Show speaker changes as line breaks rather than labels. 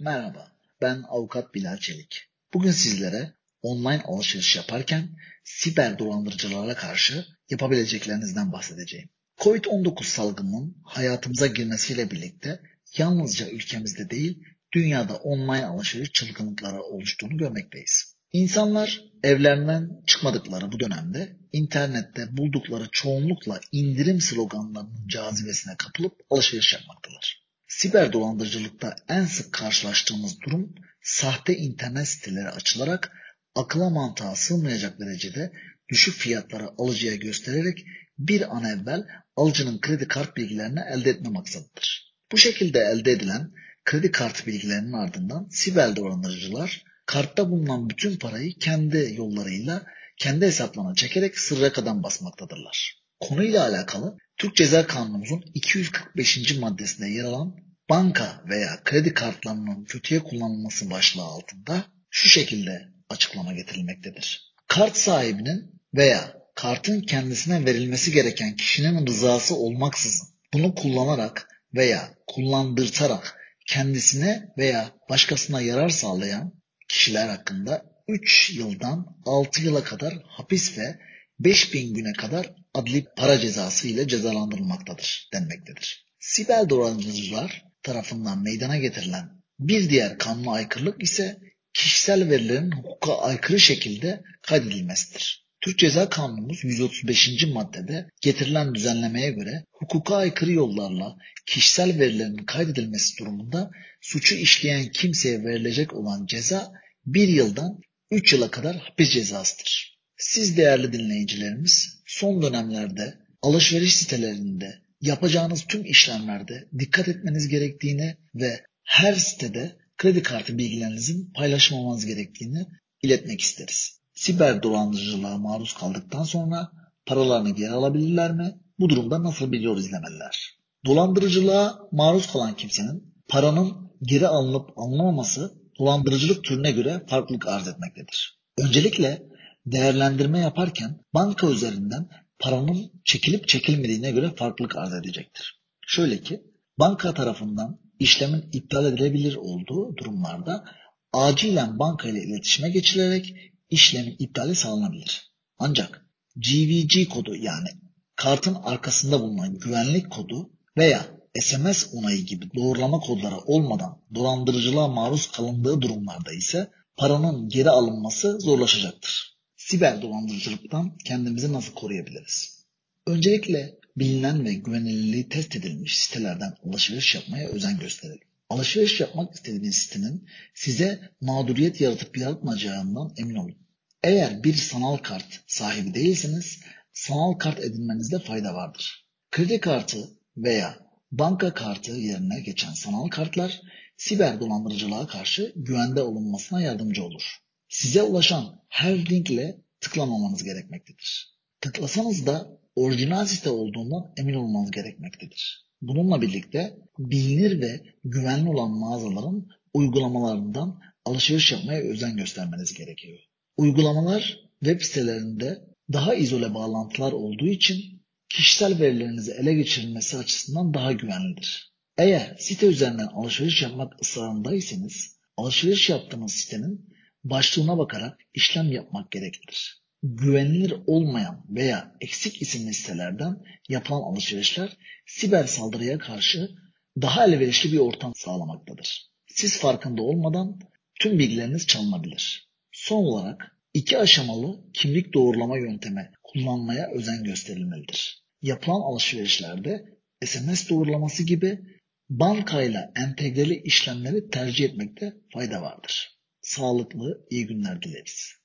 Merhaba, ben avukat Bilal Çelik. Bugün sizlere online alışveriş yaparken siber dolandırıcılara karşı yapabileceklerinizden bahsedeceğim. Covid-19 salgınının hayatımıza girmesiyle birlikte yalnızca ülkemizde değil, dünyada online alışveriş çılgınlıkları oluştuğunu görmekteyiz. İnsanlar evlerinden çıkmadıkları bu dönemde internette buldukları çoğunlukla indirim sloganlarının cazibesine kapılıp alışveriş yapmaktalar. Siber dolandırıcılıkta en sık karşılaştığımız durum sahte internet siteleri açılarak akıla mantığa sığmayacak derecede düşük fiyatları alıcıya göstererek bir an evvel alıcının kredi kart bilgilerini elde etme maksadıdır. Bu şekilde elde edilen kredi kart bilgilerinin ardından siber dolandırıcılar kartta bulunan bütün parayı kendi yollarıyla kendi hesaplarına çekerek sırra kadar basmaktadırlar. Konuyla alakalı Türk Ceza Kanunumuzun 245. maddesinde yer alan banka veya kredi kartlarının kötüye kullanılması başlığı altında şu şekilde açıklama getirilmektedir. Kart sahibinin veya kartın kendisine verilmesi gereken kişinin rızası olmaksızın bunu kullanarak veya kullandırtarak kendisine veya başkasına yarar sağlayan kişiler hakkında 3 yıldan 6 yıla kadar hapis ve 5000 güne kadar adli para cezası ile cezalandırılmaktadır denmektedir. Siber dolandırıcılar tarafından meydana getirilen bir diğer kanuna aykırılık ise kişisel verilerin hukuka aykırı şekilde kaydedilmesidir. Türk Ceza Kanunumuz 135. maddede getirilen düzenlemeye göre hukuka aykırı yollarla kişisel verilerin kaydedilmesi durumunda suçu işleyen kimseye verilecek olan ceza bir yıldan 3 yıla kadar hapis cezasıdır. Siz değerli dinleyicilerimiz son dönemlerde alışveriş sitelerinde yapacağınız tüm işlemlerde dikkat etmeniz gerektiğini ve her sitede kredi kartı bilgilerinizin paylaşmamanız gerektiğini iletmek isteriz. Siber dolandırıcılığa maruz kaldıktan sonra paralarını geri alabilirler mi? Bu durumda nasıl bir yol izlemeliler? Dolandırıcılığa maruz kalan kimsenin paranın geri alınıp alınmaması dolandırıcılık türüne göre farklılık arz etmektedir. Öncelikle değerlendirme yaparken banka üzerinden paranın çekilip çekilmediğine göre farklılık arz edecektir. Şöyle ki banka tarafından işlemin iptal edilebilir olduğu durumlarda acilen banka ile iletişime geçilerek işlemin iptali sağlanabilir. Ancak GVG kodu yani kartın arkasında bulunan güvenlik kodu veya SMS onayı gibi doğrulama kodları olmadan dolandırıcılığa maruz kalındığı durumlarda ise paranın geri alınması zorlaşacaktır. Siber dolandırıcılıktan kendimizi nasıl koruyabiliriz? Öncelikle bilinen ve güvenilirliği test edilmiş sitelerden alışveriş yapmaya özen gösterelim. Alışveriş yapmak istediğiniz sitenin size mağduriyet yaratıp yaratmayacağından emin olun. Eğer bir sanal kart sahibi değilseniz sanal kart edinmenizde fayda vardır. Kredi kartı veya banka kartı yerine geçen sanal kartlar siber dolandırıcılığa karşı güvende olunmasına yardımcı olur. Size ulaşan her linkle tıklamamanız gerekmektedir. Tıklasanız da orijinal site olduğundan emin olmanız gerekmektedir. Bununla birlikte bilinir ve güvenli olan mağazaların uygulamalarından alışveriş yapmaya özen göstermeniz gerekiyor. Uygulamalar web sitelerinde daha izole bağlantılar olduğu için kişisel verilerinizi ele geçirilmesi açısından daha güvenlidir. Eğer site üzerinden alışveriş yapmak ısrarındaysanız alışveriş yaptığınız sitenin başlığına bakarak işlem yapmak gereklidir. Güvenilir olmayan veya eksik isimli sitelerden yapılan alışverişler siber saldırıya karşı daha elverişli bir ortam sağlamaktadır. Siz farkında olmadan tüm bilgileriniz çalınabilir. Son olarak iki aşamalı kimlik doğrulama yöntemi kullanmaya özen gösterilmelidir. Yapılan alışverişlerde SMS doğrulaması gibi bankayla entegreli işlemleri tercih etmekte fayda vardır. Sağlıklı, iyi günler dileriz.